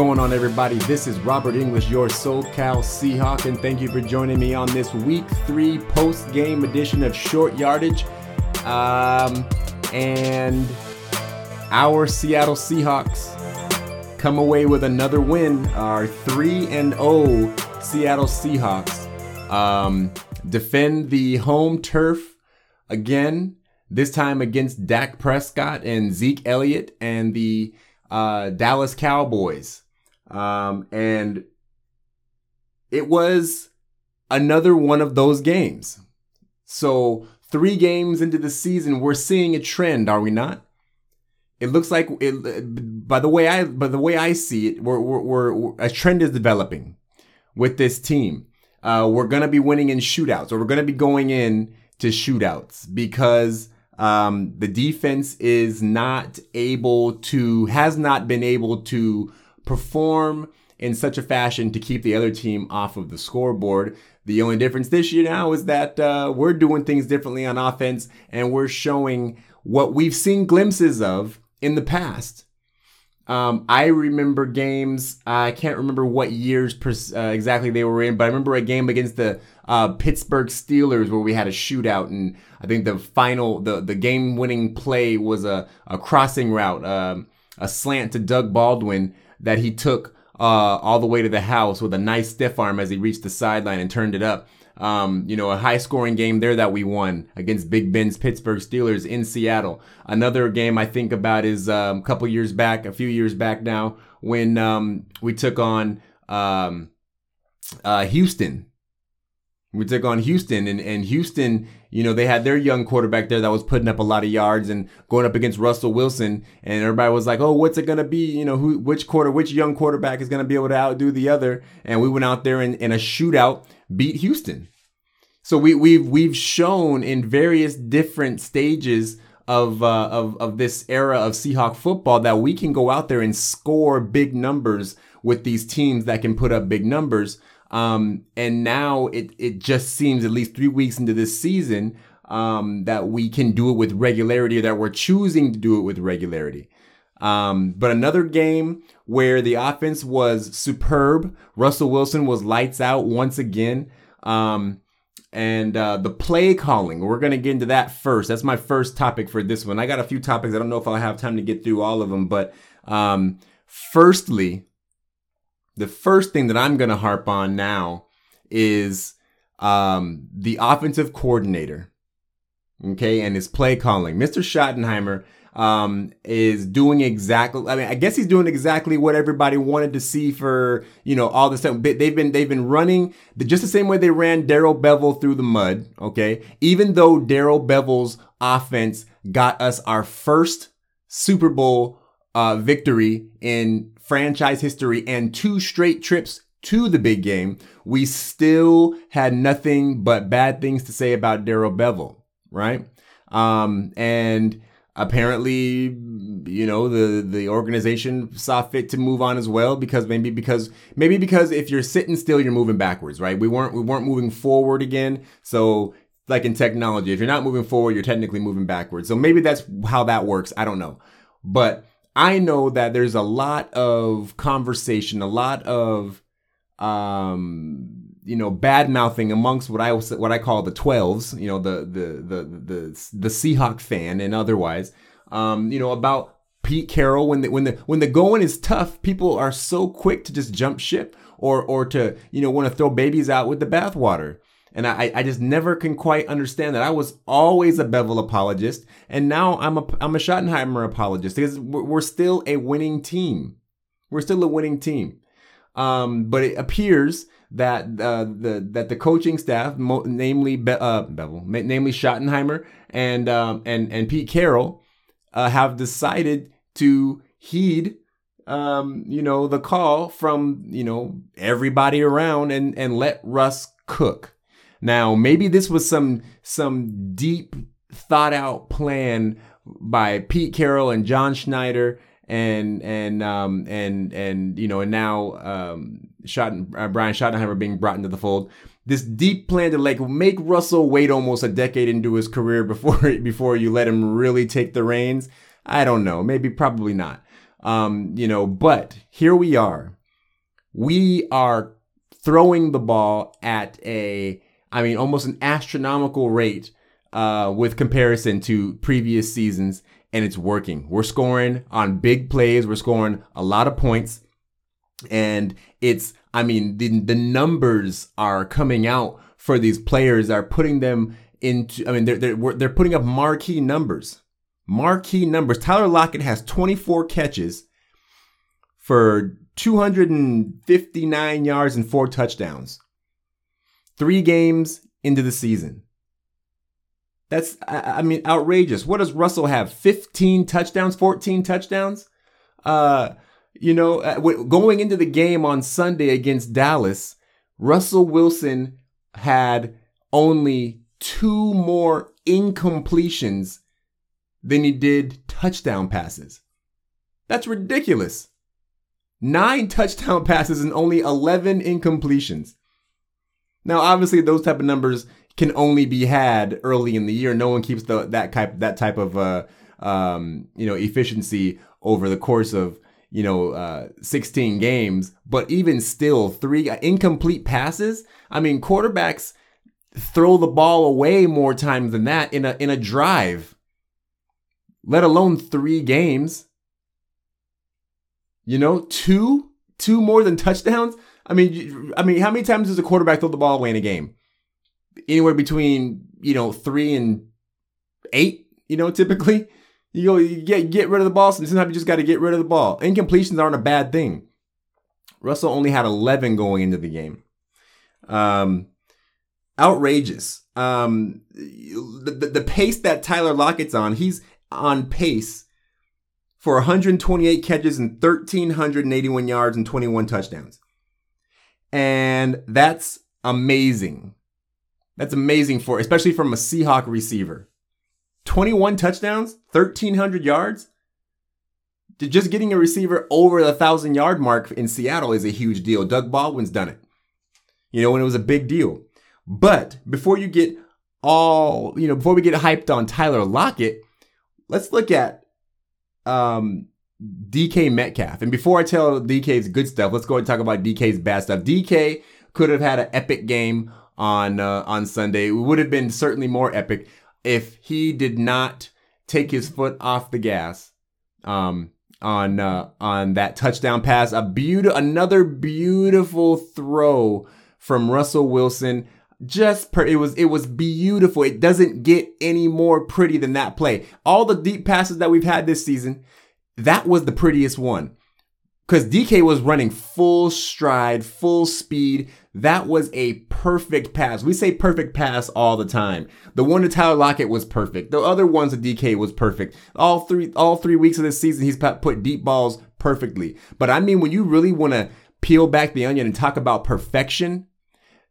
Going on, everybody? This is Robert English, your SoCal Seahawk, and thank you for joining me on this Week 3 post game edition of Short Yardage. Um, and our Seattle Seahawks come away with another win. Our 3 and 0 Seattle Seahawks um, defend the home turf again, this time against Dak Prescott and Zeke Elliott and the uh, Dallas Cowboys. Um, and it was another one of those games. So, three games into the season, we're seeing a trend, are we not? It looks like it, by the way I by the way I see it, we're, we're, we're a trend is developing with this team. Uh, we're gonna be winning in shootouts, or we're gonna be going in to shootouts because um, the defense is not able to, has not been able to perform in such a fashion to keep the other team off of the scoreboard. The only difference this year now is that uh, we're doing things differently on offense and we're showing what we've seen glimpses of in the past. Um, I remember games. I can't remember what years uh, exactly they were in, but I remember a game against the uh, Pittsburgh Steelers where we had a shootout, and I think the final, the the game winning play was a a crossing route, um, a slant to Doug Baldwin that he took uh, all the way to the house with a nice stiff arm as he reached the sideline and turned it up. Um, you know, a high scoring game there that we won against Big Ben's Pittsburgh Steelers in Seattle. Another game I think about is um, a couple years back, a few years back now, when um, we took on um, uh, Houston. We took on Houston and, and Houston, you know, they had their young quarterback there that was putting up a lot of yards and going up against Russell Wilson. And everybody was like, oh, what's it going to be? You know, who, which quarter, which young quarterback is going to be able to outdo the other? And we went out there in, in a shootout, beat Houston. So we, we've we've shown in various different stages of, uh, of of this era of Seahawk football that we can go out there and score big numbers with these teams that can put up big numbers. Um, and now it it just seems at least three weeks into this season um, that we can do it with regularity, or that we're choosing to do it with regularity. Um, but another game where the offense was superb. Russell Wilson was lights out once again. Um, and uh, the play calling. We're going to get into that first. That's my first topic for this one. I got a few topics. I don't know if I'll have time to get through all of them, but um, firstly, the first thing that I'm going to harp on now is um, the offensive coordinator, okay, and his play calling. Mr. Schottenheimer um, is doing exactly. I mean, I guess he's doing exactly what everybody wanted to see for you know all this stuff. They've been they've been running just the same way they ran Darrell Bevell through the mud. Okay, even though Darrell Bevell's offense got us our first Super Bowl uh, victory in franchise history and two straight trips to the big game, we still had nothing but bad things to say about Darrell Bevell, right? Um, and apparently you know the the organization saw fit to move on as well because maybe because maybe because if you're sitting still you're moving backwards right? We weren't we weren't moving forward again. So like in technology if you're not moving forward you're technically moving backwards. So maybe that's how that works. I don't know. But i know that there's a lot of conversation a lot of um you know bad mouthing amongst what I what I call the twelves, you know the the the the the Seahawk fan and otherwise, um, you know about Pete Carroll when the when the when the going is tough, people are so quick to just jump ship or or to you know want to throw babies out with the bathwater. And I, I just never can quite understand that. I was always a Bevell apologist, and now I'm a I'm a Schottenheimer apologist because we're still a winning team. We're still a winning team. Um, but it appears that uh, the that the coaching staff, mo- namely Be- uh, Bevell, namely Schottenheimer and um, and and Pete Carroll, uh, have decided to heed um, you know the call from you know everybody around and and let Russ cook. Now maybe this was some some deep thought out plan by Pete Carroll and John Schneider and and um and and you know and now um Schotten, uh, Brian Schottenheimer being brought into the fold. This deep plan to like make Russell wait almost a decade into his career before before you let him really take the reins. I don't know. Maybe probably not. Um, you know, but here we are. We are throwing the ball at a, I mean, almost an astronomical rate uh, with comparison to previous seasons, and it's working. We're scoring on big plays. We're scoring a lot of points, and it's, I mean, the the numbers are coming out for these players. Are putting them into, I mean, they're they're they're putting up marquee numbers, marquee numbers. Tyler Lockett has 24 catches for 259 yards and four touchdowns. Three games into the season. That's, I, mean, outrageous. What does Russell have? 15 touchdowns, 14 touchdowns? Uh, you know, uh, going into the game on Sunday against Dallas, Russell Wilson had only two more incompletions than he did touchdown passes. That's ridiculous nine touchdown passes and only 11 incompletions. Now, obviously, those type of numbers can only be had early in the year. No one keeps the, that type that type of uh, um, you know efficiency over the course of you know uh, 16 games. But even still, three incomplete passes. I mean, quarterbacks throw the ball away more times than that in a in a drive. Let alone three games. You know, two, two more than touchdowns. I mean, I mean, how many times does a quarterback throw the ball away in a game? Anywhere between you know three and eight. You know, typically you go you get get rid of the ball. Sometimes you just got to get rid of the ball. Incompletions aren't a bad thing. Russell only had 11 going into the game. Um, outrageous. Um, the, the, the pace that Tyler Lockett's on, he's on pace for 128 catches and 1,381 yards and 21 touchdowns. And that's amazing. That's amazing for, especially from a Seahawk receiver. 21 touchdowns, 1,300 yards. Just getting a receiver over the thousand yard mark in Seattle is a huge deal. Doug Baldwin's done it. You know, and it was a big deal. But before you get all, you know, before we get hyped on Tyler Lockett, let's look at um, DK Metcalf. And before I tell DK's good stuff, let's go and talk about DK's bad stuff. DK could have had an epic game on uh, on Sunday. It would have been certainly more epic if he did not take his foot off the gas um, on uh, on that touchdown pass. A beautiful, another beautiful throw from Russell Wilson just per it was it was beautiful. It doesn't get any more pretty than that play. All the deep passes that we've had this season, that was the prettiest one. Cuz DK was running full stride, full speed. That was a perfect pass. We say perfect pass all the time. The one to Tyler Lockett was perfect. The other ones to DK was perfect. All three all 3 weeks of this season he's put deep balls perfectly. But I mean when you really want to peel back the onion and talk about perfection,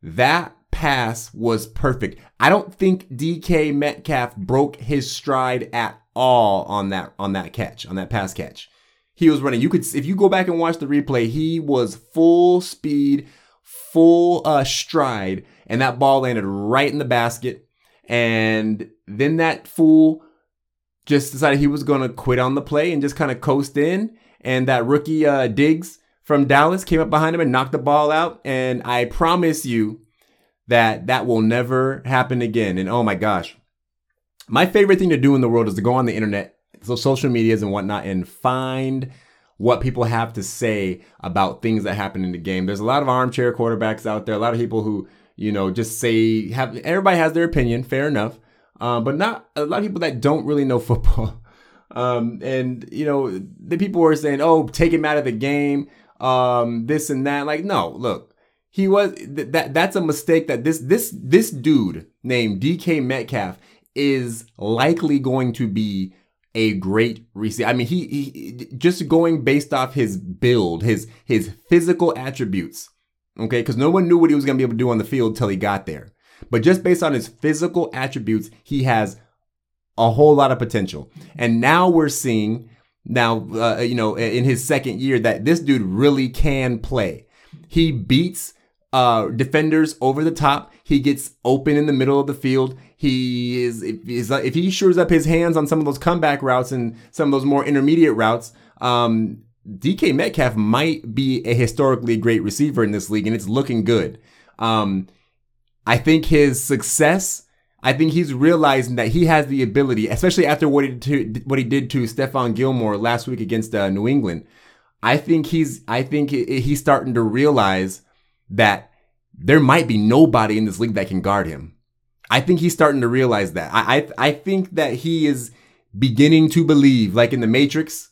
that pass was perfect. I don't think DK Metcalf broke his stride at all on that on that catch, on that pass catch. He was running. You could if you go back and watch the replay, he was full speed, full uh, stride, and that ball landed right in the basket. And then that fool just decided he was going to quit on the play and just kind of coast in. And that rookie uh, Diggs from Dallas came up behind him and knocked the ball out. And I promise you, that that will never happen again. And oh my gosh, my favorite thing to do in the world is to go on the internet, so social medias and whatnot, and find what people have to say about things that happen in the game. There's a lot of armchair quarterbacks out there, a lot of people who, you know, just say, have everybody has their opinion, fair enough. Um, but not a lot of people that don't really know football. Um, and you know, the people were saying, "Oh, take him out of the game," um, this and that. Like, no, look, he was th- that that's a mistake that this this this dude named DK Metcalf is likely going to be a great receiver. I mean, he, he just going based off his build, his his physical attributes. Okay, because no one knew what he was going to be able to do on the field till he got there. But just based on his physical attributes, he has a whole lot of potential. And now we're seeing now, uh, you know, in his second year that this dude really can play. He beats uh, defenders over the top. He gets open in the middle of the field. He is if, if he shores up his hands on some of those comeback routes and some of those more intermediate routes, um, DK Metcalf might be a historically great receiver in this league, and it's looking good. Um, I think his success. I think he's realizing that he has the ability, especially after what he did to, what he did to Stephon Gilmore last week against uh, New England. I think he's I think he's starting to realize that there might be nobody in this league that can guard him. I think he's starting to realize that. I I, I think that he is beginning to believe, like in the Matrix,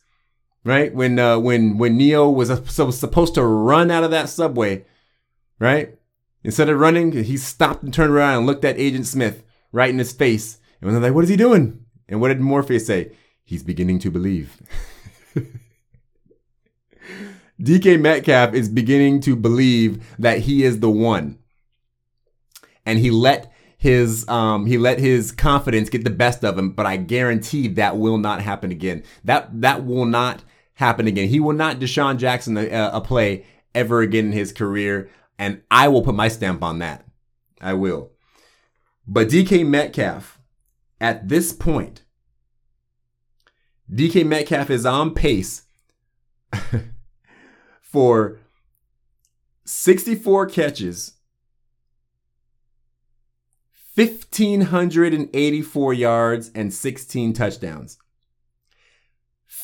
right? When uh, when when Neo was, a, so was supposed to run out of that subway, right? Instead of running, he stopped and turned around and looked at Agent Smith right in his face. And they're like, "What is he doing?" And what did Morpheus say? He's beginning to believe. DK Metcalf is beginning to believe that he is the one. And he let his um he let his confidence get the best of him, but I guarantee that will not happen again. That that will not happen again. He will not DeSean Jackson a, a play ever again in his career, and I will put my stamp on that. I will. But DK Metcalf, at this point, DK Metcalf is on pace for 64 catches, 1,584 yards, and 16 touchdowns.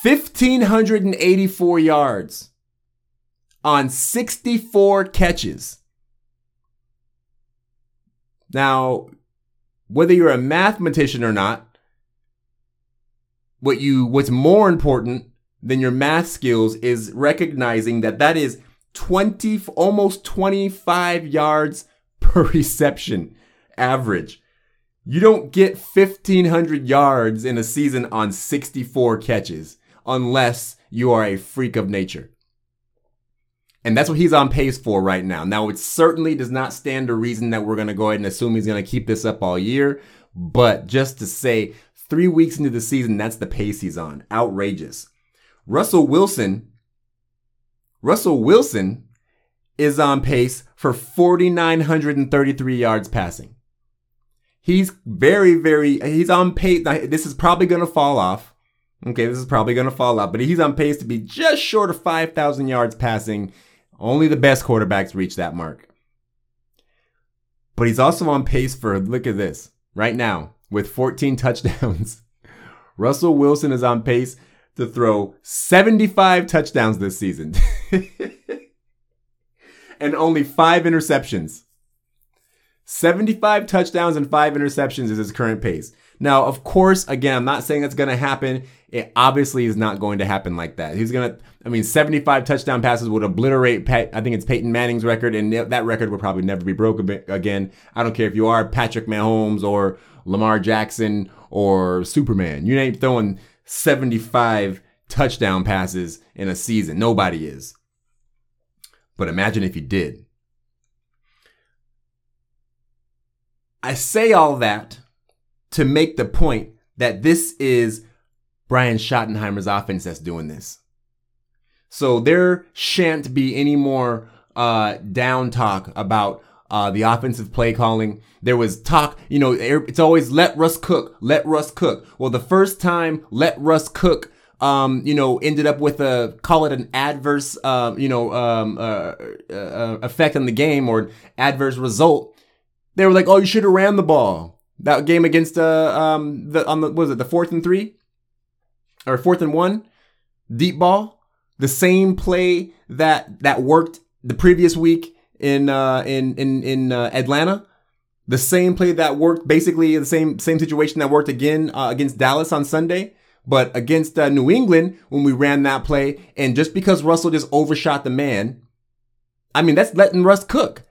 1,584 yards on 64 catches. Now, whether you're a mathematician or not, what you what's more important than your math skills is recognizing that that is 20 almost 25 yards per reception average. You don't get 1500 yards in a season on 64 catches unless you are a freak of nature. And that's what he's on pace for right now. Now, it certainly does not stand to reason that we're going to go ahead and assume he's going to keep this up all year. But just to say, three weeks into the season, that's the pace he's on. Outrageous. Russell Wilson, Russell Wilson is on pace for 4,933 yards passing. He's very, very, he's on pace. This is probably going to fall off. Okay, this is probably going to fall off, but he's on pace to be just short of 5,000 yards passing. Only the best quarterbacks reach that mark. But he's also on pace for, look at this, right now, with 14 touchdowns. Russell Wilson is on pace to throw 75 touchdowns this season and only five interceptions. 75 touchdowns and five interceptions is his current pace. Now, of course, again, I'm not saying that's going to happen. It obviously is not going to happen like that. He's going to, I mean, 75 touchdown passes would obliterate, Pat, I think it's Peyton Manning's record, and that record would probably never be broken again. I don't care if you are Patrick Mahomes or Lamar Jackson or Superman. You ain't throwing 75 touchdown passes in a season. Nobody is. But imagine if he did. I say all that to make the point that this is Brian Schottenheimer's offense that's doing this. So there shan't be any more uh, down talk about uh, the offensive play calling. There was talk, you know, it's always let Russ cook, let Russ cook. Well, the first time let Russ cook, um, you know, ended up with a call it an adverse, uh, you know, um, uh, uh, effect on the game or adverse result. They were like, "Oh, you should have ran the ball." That game against uh, um, the on the was it the fourth and three or fourth and one deep ball, the same play that that worked the previous week in uh, in in in uh, Atlanta. The same play that worked, basically the same same situation that worked again uh, against Dallas on Sunday, but against uh, New England when we ran that play, and just because Russell just overshot the man, I mean that's letting Russ cook.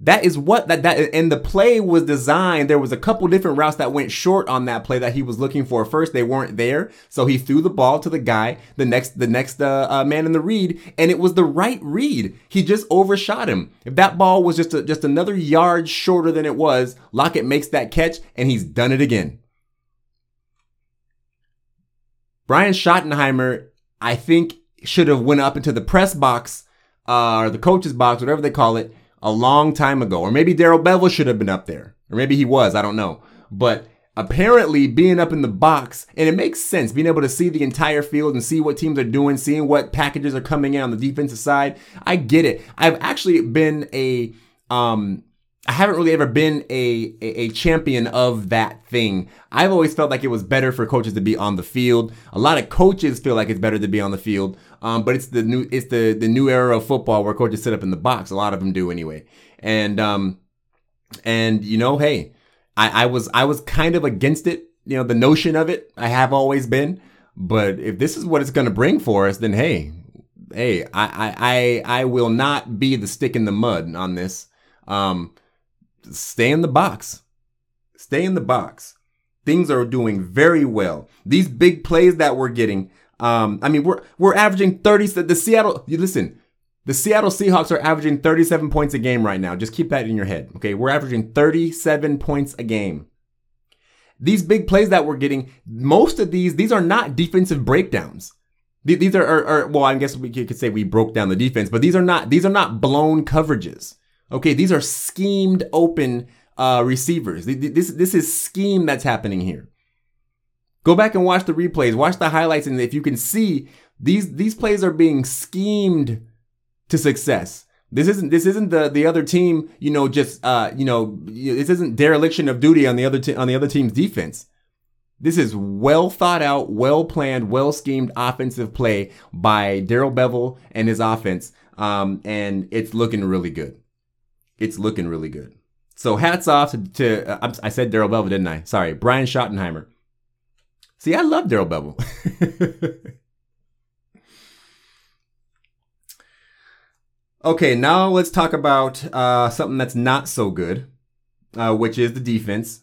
That is what that that and the play was designed. There was a couple different routes that went short on that play that he was looking for. First, they weren't there, so he threw the ball to the guy, the next the next uh, uh, man in the read, and it was the right read. He just overshot him. If that ball was just a, just another yard shorter than it was, Lockett makes that catch, and he's done it again. Brian Schottenheimer, I think, should have went up into the press box uh, or the coach's box, whatever they call it a long time ago. Or maybe Darrell Bevell should have been up there. Or maybe he was. I don't know. But apparently being up in the box, and it makes sense being able to see the entire field and see what teams are doing, seeing what packages are coming in on the defensive side. I get it. I've actually been a um I haven't really ever been a, a, a champion of that thing. I've always felt like it was better for coaches to be on the field. A lot of coaches feel like it's better to be on the field, um, but it's the new it's the the new era of football where coaches sit up in the box. A lot of them do anyway, and um, and you know, hey, I, I was I was kind of against it. You know, the notion of it. I have always been, but if this is what it's going to bring for us, then hey, hey, I I I, will not be the stick in the mud on this. Um, stay in the box. Stay in the box. Things are doing very well. These big plays that we're getting. Um, I mean, we're we're averaging 30. The Seattle, you listen, the Seattle Seahawks are averaging 37 points a game right now. Just keep that in your head. Okay. We're averaging 37 points a game. These big plays that we're getting, most of these, these are not defensive breakdowns. These are, are, are well, I guess we could say we broke down the defense, but these are not, these are not blown coverages. Okay, these are schemed open uh, receivers. This this is scheme that's happening here. Go back and watch the replays, watch the highlights, and if you can see these these plays are being schemed to success. This isn't this isn't the the other team, you know, just uh, you know, this isn't dereliction of duty on the other te- on the other team's defense. This is well thought out, well planned, well schemed offensive play by Darrell Bevell and his offense, um, and it's looking really good it's looking really good. So hats off to, to uh, I said Darrell Bevell, didn't I? Sorry, Brian Schottenheimer. See, I love Darrell Bevell. okay, now let's talk about uh, something that's not so good, uh, which is the defense.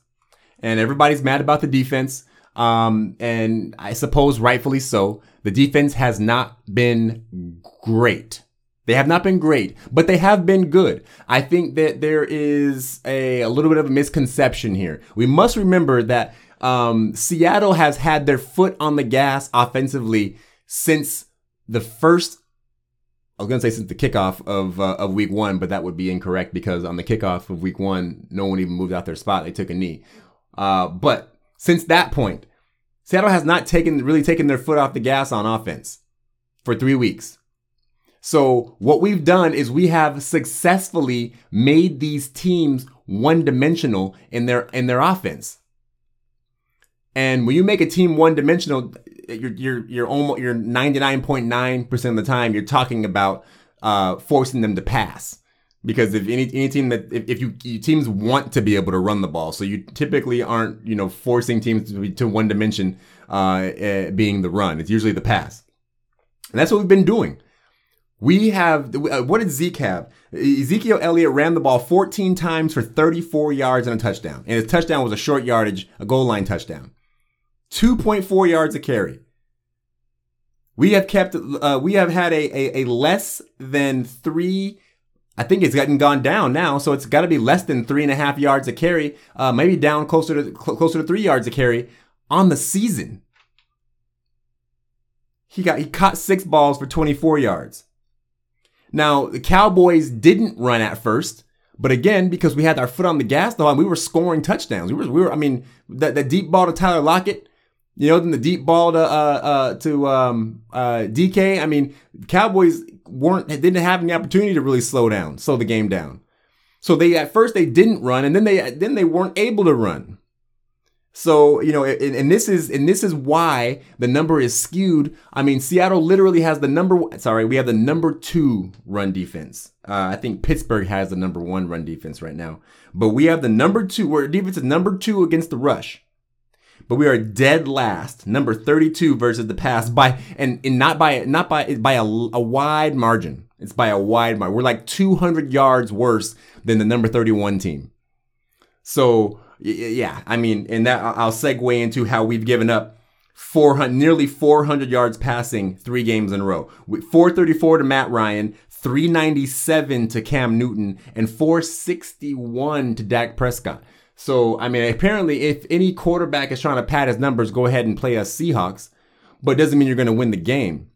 And everybody's mad about the defense. Um, and I suppose rightfully so. The defense has not been great. They have not been great, but they have been good. I think that there is a, a little bit of a misconception here. We must remember that um, Seattle has had their foot on the gas offensively since the first. I was gonna say since the kickoff of uh, of week one, but that would be incorrect because on the kickoff of week one, no one even moved out their spot. They took a knee. Uh, but since that point, Seattle has not taken really taken their foot off the gas on offense for three weeks. So what we've done is we have successfully made these teams one dimensional in their in their offense. And when you make a team one dimensional, you're you're you're almost you're 99.9% of the time you're talking about uh, forcing them to pass. Because if any any team that if, if you, you, teams want to be able to run the ball, so you typically aren't you know forcing teams to, to one dimension uh, uh, being the run. It's usually the pass, and that's what we've been doing. We have, uh, what did Zeke have? Ezekiel Elliott ran the ball 14 times for 34 yards and a touchdown. And his touchdown was a short yardage, a goal line touchdown. 2.4 yards a carry. We have kept, uh, we have had a, a, a, less than three, I think it's gotten gone down now, so it's got to be less than three and a half yards a carry, uh, maybe down closer to, cl- closer to three yards a carry on the season. He got, he caught six balls for 24 yards. Now, the Cowboys didn't run at first, but again, because we had our foot on the gas, the though, we were scoring touchdowns. We were, we were I mean, the, the deep ball to Tyler Lockett, you know, then the deep ball to, uh, uh, to, um, uh, DK. I mean, Cowboys weren't, didn't have any opportunity to really slow down, slow the game down. So they, at first they didn't run and then they, then they weren't able to run. So, you know, and, and, this is and this is why the number is skewed. I mean, Seattle literally has the number sorry, we have the number 2 run defense. Uh, I think Pittsburgh has the number 1 run defense right now. But we have the number 2 where defense is number 2 against the rush. But we are dead last, number 32 versus the pass by and, and not by not by by a, a wide margin. It's by a wide margin. We're like 200 yards worse than the number 31 team. So, yeah, I mean, and that I'll segue into how we've given up 400, nearly 400 yards passing three games in a row. 434 to Matt Ryan, 397 to Cam Newton, and 461 to Dak Prescott. So, I mean, apparently, if any quarterback is trying to pad his numbers, go ahead and play us Seahawks, but it doesn't mean you're going to win the game.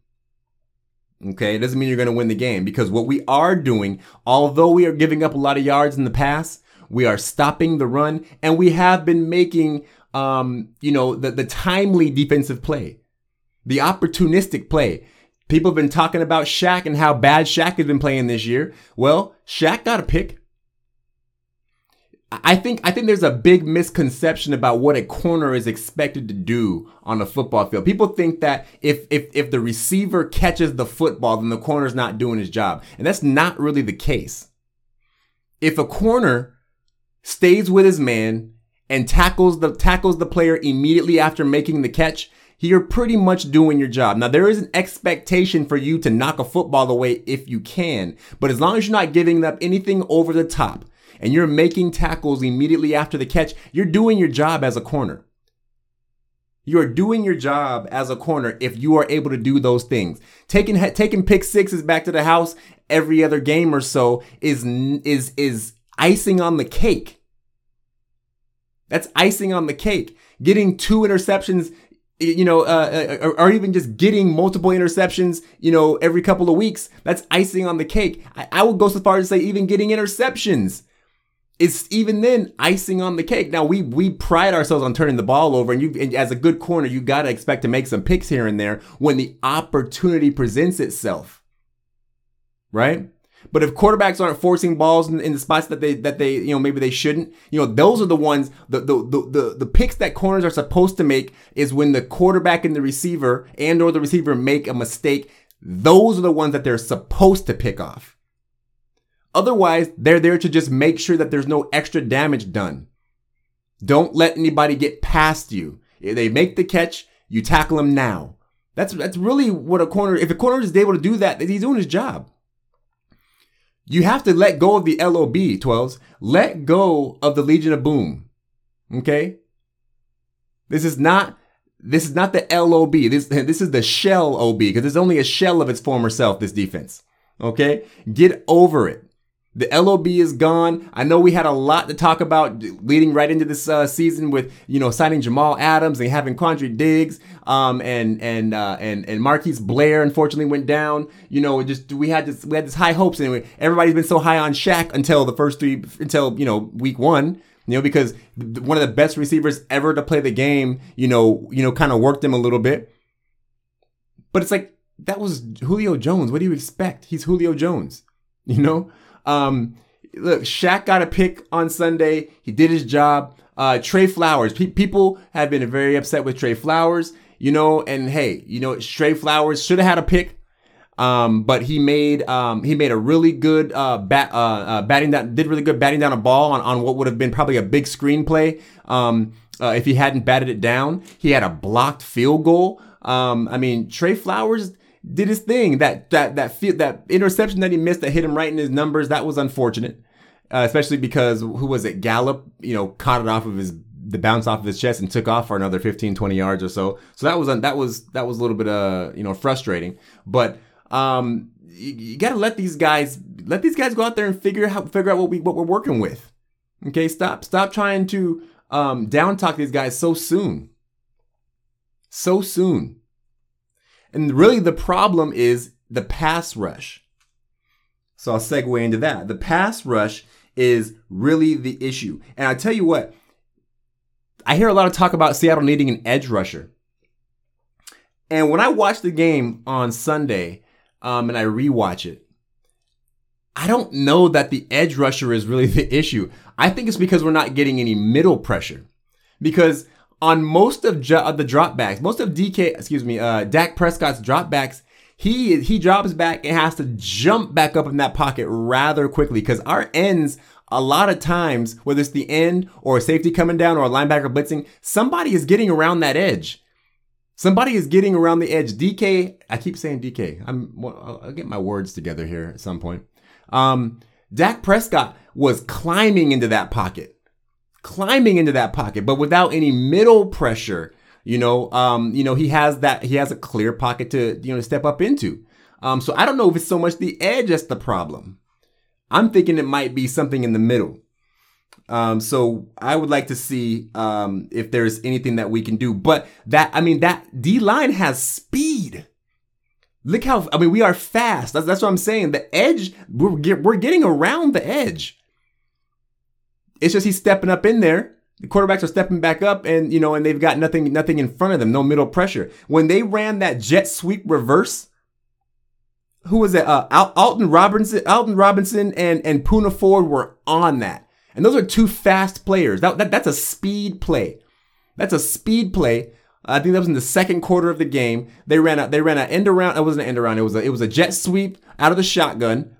Okay, it doesn't mean you're going to win the game because what we are doing, although we are giving up a lot of yards in the pass, we are stopping the run, and we have been making um, you know, the, the timely defensive play, the opportunistic play. People have been talking about Shaq and how bad Shaq has been playing this year. Well, Shaq got a pick. I think I think there's a big misconception about what a corner is expected to do on a football field. People think that if if if the receiver catches the football, then the corner's not doing his job. And that's not really the case. If a corner stays with his man and tackles the tackles the player immediately after making the catch, you're pretty much doing your job. Now, there is an expectation for you to knock a football away if you can, but as long as you're not giving up anything over the top and you're making tackles immediately after the catch, you're doing your job as a corner. You're doing your job as a corner if you are able to do those things. Taking taking pick sixes back to the house every other game or so is is is icing on the cake. That's icing on the cake. Getting two interceptions you know, uh, uh, or, or, even just getting multiple interceptions, you know, every couple of weeks, that's icing on the cake. I, I would go so far as to say even getting interceptions is even then icing on the cake. Now we we pride ourselves on turning the ball over, and you and as a good corner, you got to expect to make some picks here and there when the opportunity presents itself, right? But if quarterbacks aren't forcing balls in, in, the spots that they that they you know maybe they shouldn't, you know those are the ones the, the the the the picks that corners are supposed to make is when the quarterback and the receiver and or the receiver make a mistake. Those are the ones that they're supposed to pick off. Otherwise, they're there to just make sure that there's no extra damage done. Don't let anybody get past you. If they make the catch, you tackle them now. That's that's really what a corner. If a corner is able to do that, he's doing his job. You have to let go of the LOB, 12s. Let go of the Legion of Boom. Okay? This is not this is not the LOB. This this is the shell OB because it's only a shell of its former self this defense. Okay? Get over it. The LOB is gone. I know we had a lot to talk about leading right into this uh, season with you know signing Jamal Adams and having Quandre Diggs, um, and and uh, and and Marquise Blair unfortunately went down. You know, just we had this we had this high hopes anyway. Everybody's been so high on Shaq until the first three until you know week one. You know, because one of the best receivers ever to play the game, you know, you know, kind of worked him a little bit. But it's like that was Julio Jones. What do you expect? He's Julio Jones. You know. Um, look, Shaq got a pick on Sunday. He did his job. Uh, Tre Flowers. Pe- people have been very upset with Tre Flowers, you know, and hey, you know, Tre Flowers should have had a pick. Um, but he made um, he made a really good uh, bat uh, uh, batting down did really good batting down a ball on, on what would have been probably a big screenplay um, uh, if he hadn't batted it down. He had a blocked field goal. Um, I mean Tre Flowers did his thing. That that that that interception that he missed that hit him right in his numbers that was unfortunate, uh, especially because who was it? Gallup, you know, caught it off of his the bounce off of his chest and took off for another 15 20 yards or so. So that was that was that was a little bit uh you know frustrating, but um you, you got to let these guys let these guys go out there and figure out figure out what we what we're working with. Okay, stop stop trying to um down talk these guys so soon. So soon. And really, the problem is the pass rush. So I'll segue into that. The pass rush is really the issue. And I tell you what, I hear a lot of talk about Seattle needing an edge rusher. And when I watch the game on Sunday um, and I rewatch it, I don't know that the edge rusher is really the issue. I think it's because we're not getting any middle pressure. Because on most of jo- the dropbacks, most of DK, excuse me, uh, Dak Prescott's dropbacks, he he drops back and has to jump back up in that pocket rather quickly because our ends a lot of times, whether it's the end or a safety coming down or a linebacker blitzing, somebody is getting around that edge. Somebody is getting around the edge. DK, I keep saying DK. I'm I'll get my words together here at some point. Um, Dak Prescott was climbing into that pocket climbing into that pocket, but without any middle pressure. You know, um, you know, he has that, he has a clear pocket to, you know, step up into. Um, so I don't know if it's so much the edge that's the problem. I'm thinking it might be something in the middle. Um, so I would like to see um, if there's anything that we can do. But that, I mean, that D line has speed. Look how, I mean, we are fast. That's, that's what I'm saying. The edge, we're, we're getting around the edge. It's just he's stepping up in there, The quarterbacks are stepping back up and, you know, and they've got nothing, nothing in front of them, no middle pressure. When they ran that jet sweep reverse, who was it? Uh, Alton Robinson, Alton Robinson and, and Poona Ford were on that. And those are two fast players. That, that, that's a speed play. That's a speed play. I think that was in the second quarter of the game. They ran a they ran an end around. It wasn't an end around. It was a, it was a jet sweep out of the shotgun.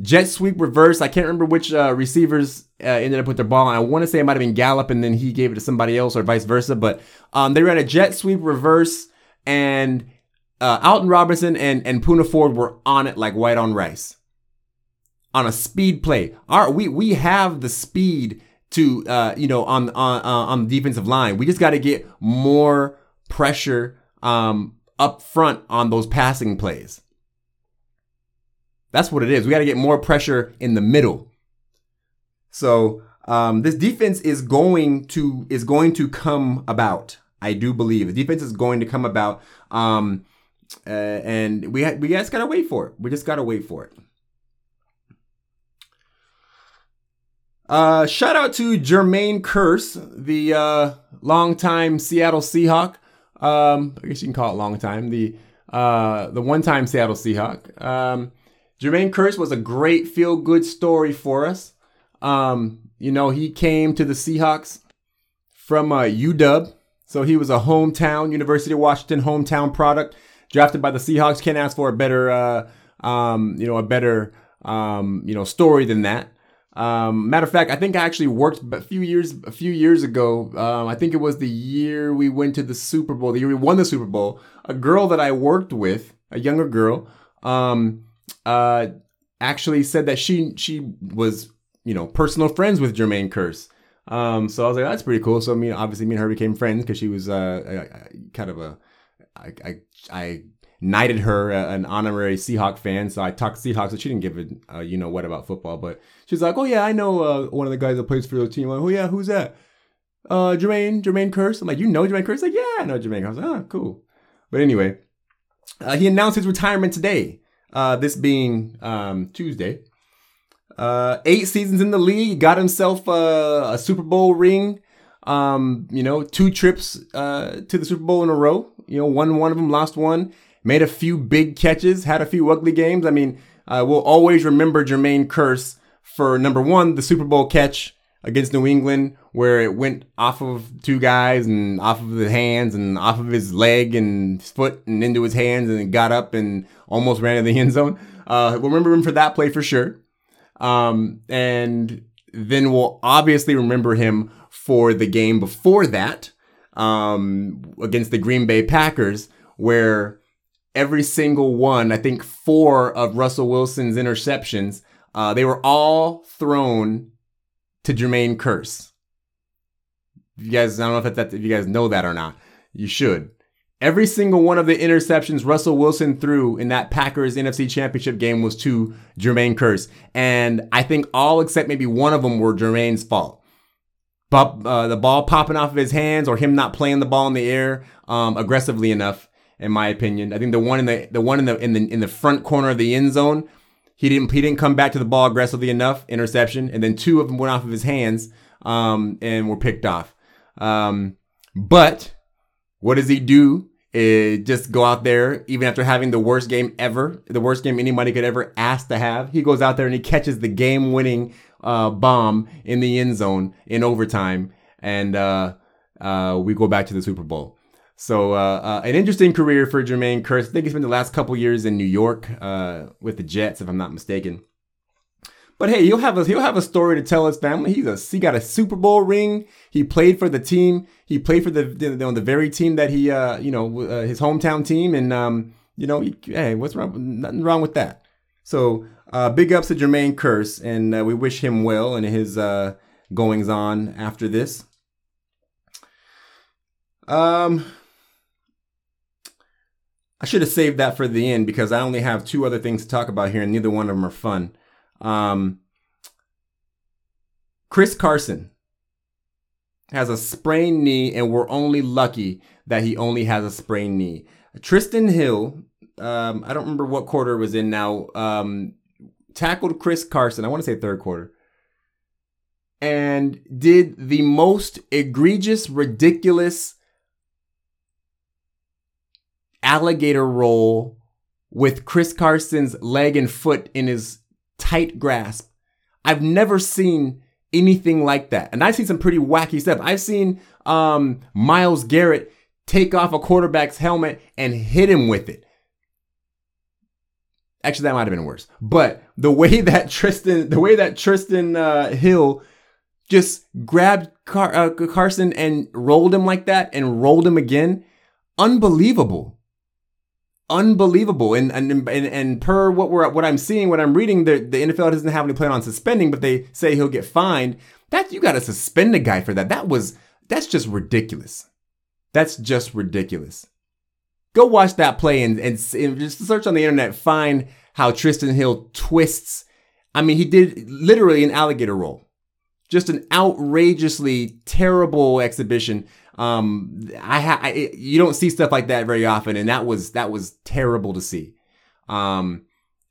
Jet sweep reverse. I can't remember which uh, receivers uh, ended up with their ball. I want to say it might have been Gallup, and then he gave it to somebody else, or vice versa. But um, they ran a jet sweep reverse, and uh, Alton Robinson and and Poona Ford were on it like white on rice, on a speed play. Our we we have the speed to uh, you know on on uh, on the defensive line. We just got to get more pressure um, up front on those passing plays. That's what it is. We got to get more pressure in the middle. So um, this defense is going to is going to come about. I do believe the defense is going to come about, um, uh, and we ha- we just gotta wait for it. We just gotta wait for it. Uh, shout out to Jermaine Kearse, the uh, longtime Seattle Seahawk. Um, I guess you can call it long time. The uh, the one time Seattle Seahawk. Um, Jermaine Kearse was a great feel good story for us. Um, you know, he came to the Seahawks from uh, UW. So he was a hometown, University of Washington hometown product, drafted by the Seahawks. Can't ask for a better, uh, um, you know, a better, um, you know, story than that. Um, matter of fact, I think I actually worked a few years a few years ago. Um, I think it was the year we went to the Super Bowl, the year we won the Super Bowl. A girl that I worked with, a younger girl, um, uh, actually said that she she was you know personal friends with Jermaine Kearse. Um, so I was like, that's pretty cool. So I mean, obviously, me and her became friends because she was uh, kind of a I, I, I knighted her uh, an honorary Seahawk fan. So I talked Seahawks, so she didn't give it, uh, you know what about football, but she's like, oh yeah, I know uh, one of the guys that plays for the team. Like, oh yeah, who's that? Uh, Jermaine, Jermaine Kearse. I'm like, you know Jermaine Kearse? Like, yeah, I know Jermaine. I was like, oh, cool. But anyway, uh, he announced his retirement today. Uh, this being um, Tuesday. Uh, eight seasons in the league, got himself a, a Super Bowl ring. Um, you know, two trips uh, to the Super Bowl in a row. You know, won one of them, lost one. Made a few big catches, had a few ugly games. I mean, we'll always remember Jermaine Kearse for number one, the Super Bowl catch against New England, where it went off of two guys and off of his hands and off of his leg and foot and into his hands and got up and almost ran in the end zone. Uh, we'll remember him for that play for sure. Um, and then we'll obviously remember him for the game before that um, against the Green Bay Packers, where every single one, I think four of Russell Wilson's interceptions, uh, they were all thrown to Jermaine Kearse. You guys, I don't know if, if you guys know that or not. You should. Every single one of the interceptions Russell Wilson threw in that Packers NFC Championship game was to Jermaine Kearse. And I think all except maybe one of them were Jermaine's fault. Uh, the ball popping off of his hands or him not playing the ball in the air um, aggressively enough, in my opinion. I think the one in the the one in the in the in the front corner of the end zone, he didn't he didn't come back to the ball aggressively enough, interception, and then two of them went off of his hands um, and were picked off. Um, but what does he do? Is just go out there, even after having the worst game ever, the worst game anybody could ever ask to have. He goes out there and he catches the game-winning uh, bomb in the end zone in overtime, and uh, uh, we go back to the Super Bowl. So uh, uh, an interesting career for Jermaine Kearse. I think he spent the last couple years in New York uh, with the Jets, if I'm not mistaken. But hey, he'll have a he'll have a story to tell his family. He's a he got a Super Bowl ring. He played for the team. He played for the the, the very team that he uh you know uh, his hometown team. And um you know he, hey what's wrong? Nothing wrong with that. So uh, big ups to Jermaine Kearse, and we wish him well in his goings on after this. Um, I should have saved that for the end because I only have two other things to talk about here, and neither one of them are fun. Um, Chris Carson has a sprained knee, and we're only lucky that he only has a sprained knee. Trysten Hill, um, I don't remember what quarter was in now, um, tackled Chris Carson. I want to say third quarter. and did the most egregious, ridiculous alligator roll with Chris Carson's leg and foot in his tight grasp. I've never seen anything like that. And I've seen some pretty wacky stuff. I've seen um, Myles Garrett take off a quarterback's helmet and hit him with it. Actually, that might have been worse. But the way that Trysten, the way that Trysten uh, Hill just grabbed Car- uh, Carson and rolled him like that and rolled him again, unbelievable unbelievable. And and and, and per what we're what I'm seeing, what I'm reading, the the NFL doesn't have any plan on suspending, but they say he'll get fined. That you got to suspend a guy for that. That was that's just ridiculous. That's just ridiculous. Go watch that play and, and, and just search on the internet, find how Trysten Hill twists. I mean, he did literally an alligator roll. Just an outrageously terrible exhibition um, I, ha- I you don't see stuff like that very often, and that was that was terrible to see. Um,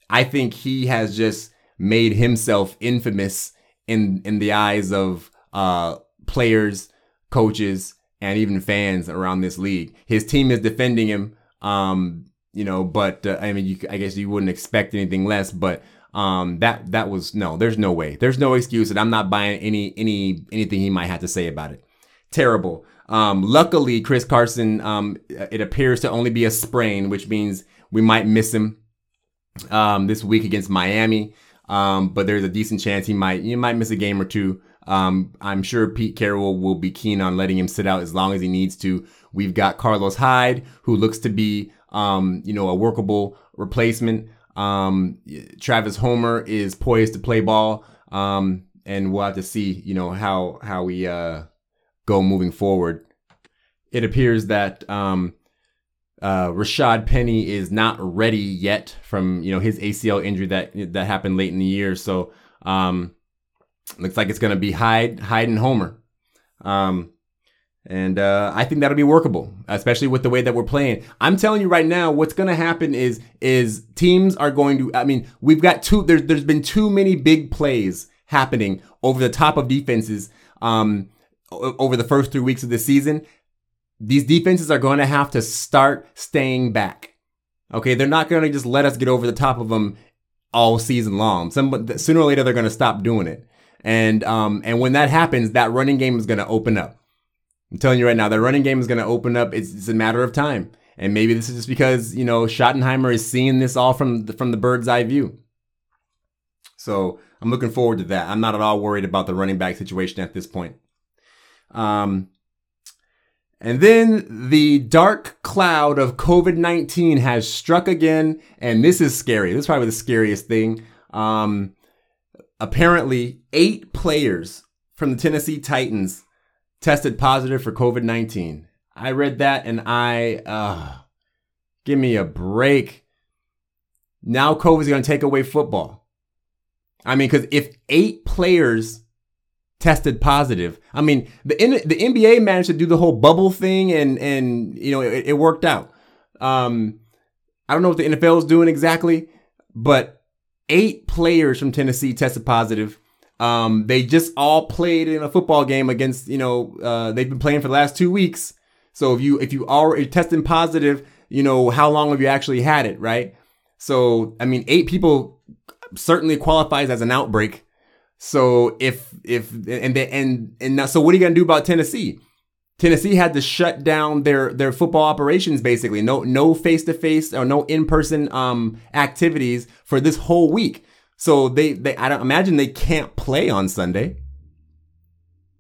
I think he has just made himself infamous in in the eyes of uh players, coaches, and even fans around this league. His team is defending him. Um, you know, but uh, I mean, you, I guess you wouldn't expect anything less, but um, that that was no. There's no way. There's no excuse, and I'm not buying any any anything he might have to say about it. Terrible. Um, luckily, Chris Carson, um, it appears to only be a sprain, which means we might miss him um, this week against Miami. Um, but there's a decent chance he might he might miss a game or two. Um, I'm sure Pete Carroll will be keen on letting him sit out as long as he needs to. We've got Carlos Hyde, who looks to be um, you know a workable replacement. Um Travis Homer is poised to play ball, Um, and we'll have to see you know how how we uh, go moving forward. It appears that um, uh, Rashad Penny is not ready yet from you know his ACL injury that that happened late in the year. So um, looks like it's going to be Hyde, Hyde and Homer. Um, and uh, I think that'll be workable, especially with the way that we're playing. I'm telling you right now, what's going to happen is is teams are going to. I mean, we've got two. There's there's been too many big plays happening over the top of defenses. Um, over the first three weeks of the season, these defenses are going to have to start staying back. Okay, they're not going to just let us get over the top of them all season long. Some sooner or later they're going to stop doing it. And um and when that happens, that running game is going to open up. I'm telling you right now, that running game is going to open up. It's, it's a matter of time. And maybe this is just because you know Schottenheimer is seeing this all from the, from the bird's eye view. So I'm looking forward to that. I'm not at all worried about the running back situation at this point. Um, and then the dark cloud of COVID 19 has struck again. And this is scary. This is probably the scariest thing. Um, apparently, eight players from the Tennessee Titans tested positive for COVID 19. I read that and I, uh, give me a break. Now COVID is going to take away football. I mean, because if eight players tested positive. I mean, the the NBA managed to do the whole bubble thing, and and you know it, it worked out. Um, I don't know what the NFL is doing exactly, but eight players from Tennessee tested positive. Um, they just all played in a football game against you know uh, they've been playing for the last two weeks. So if you if you are testing positive, you know how long have you actually had it, right? So I mean, eight people certainly qualifies as an outbreak. So if if and and and now, so what are you gonna do about Tennessee? Tennessee had to shut down their their football operations basically. No no face to face or no in person um activities for this whole week. So they they I don't imagine they can't play on Sunday,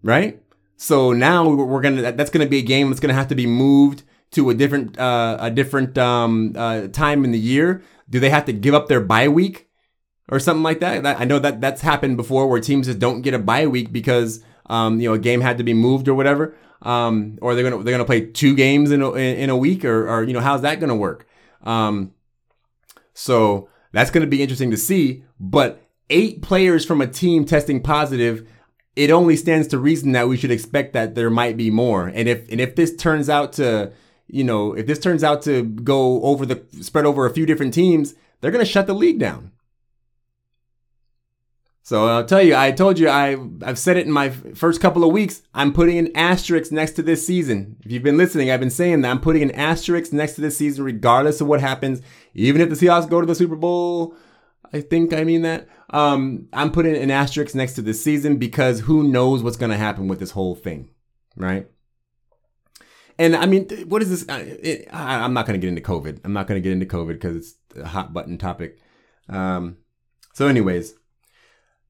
right? So now we're gonna that's gonna be a game that's gonna have to be moved to a different uh, a different um, uh, time in the year. Do they have to give up their bye week? Or something like that. I know that that's happened before where teams just don't get a bye week because um, you know a game had to be moved or whatever, um, or they're gonna they're gonna play two games in a, in a week or, or you know how's that gonna work? Um, so that's gonna be interesting to see. But eight players from a team testing positive. It only stands to reason that we should expect that there might be more. And if and if this turns out to, you know, if this turns out to go over the spread over a few different teams, they're going to shut the league down So I'll tell you, I told you, I, I've said it in my first couple of weeks. I'm putting an asterisk next to this season. If you've been listening, I've been saying that I'm putting an asterisk next to this season, regardless of what happens. Even if the Seahawks go to the Super Bowl, I think I mean that. Um, I'm putting an asterisk next to this season because who knows what's going to happen with this whole thing, right? And I mean, what is this? I, am not going to get into COVID. I'm not going to get into COVID because it's a hot button topic. Um, so, anyways,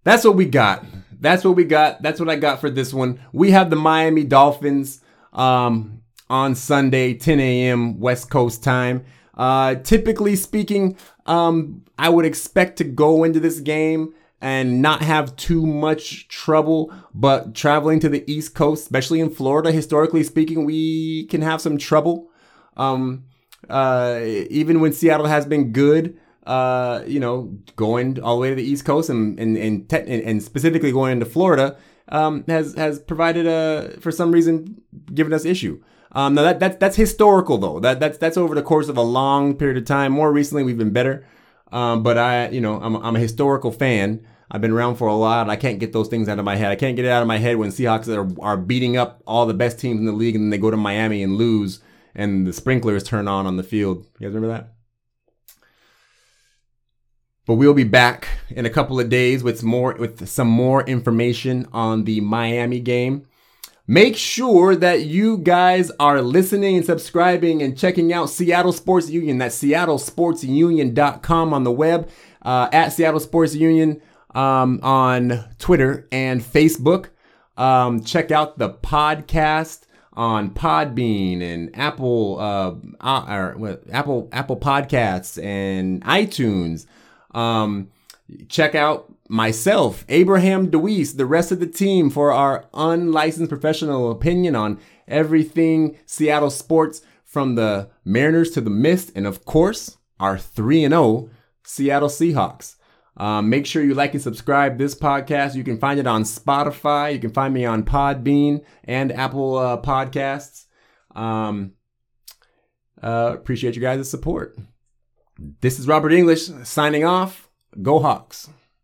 that's what we got. That's what we got. That's what I got for this one. We have the Miami Dolphins um, on Sunday, 10 a.m. West Coast time. Uh, typically speaking, um, I would expect to go into this game and not have too much trouble. But traveling to the East Coast, especially in Florida, historically speaking, we can have some trouble. Um, uh, even when Seattle has been good, uh, you know, going all the way to the East Coast and and and, te- and specifically going into Florida um, has has provided a for some reason given us issue. Um, now that that's that's historical though. That that's that's over the course of a long period of time. More recently, we've been better. Um, but I, you know, I'm I'm a historical fan. I've been around for a lot. I can't get those things out of my head. I can't get it out of my head when Seahawks are, are beating up all the best teams in the league and then they go to Miami and lose and the sprinklers turn on on the field. You guys remember that? But we'll be back in a couple of days with more with some more information on the Miami game. Make sure that you guys are listening and subscribing and checking out Seattle Sports Union. That's seattlesportsunion.com on the web, uh, at Seattle Sports Union um, on Twitter and Facebook. Um, check out the podcast on Podbean and Apple, uh, uh, or, Apple, Apple Podcasts and iTunes. Um, check out myself, Abraham DeWeese, the rest of the team for our unlicensed professional opinion on everything Seattle sports from the Mariners to the Mist, and of course, our 3 0 Seattle Seahawks. Um, make sure you like and subscribe this podcast. You can find it on Spotify. You can find me on Podbean and Apple uh, Podcasts. Um, uh, appreciate you guys' support. This is Robert English signing off. Go Hawks.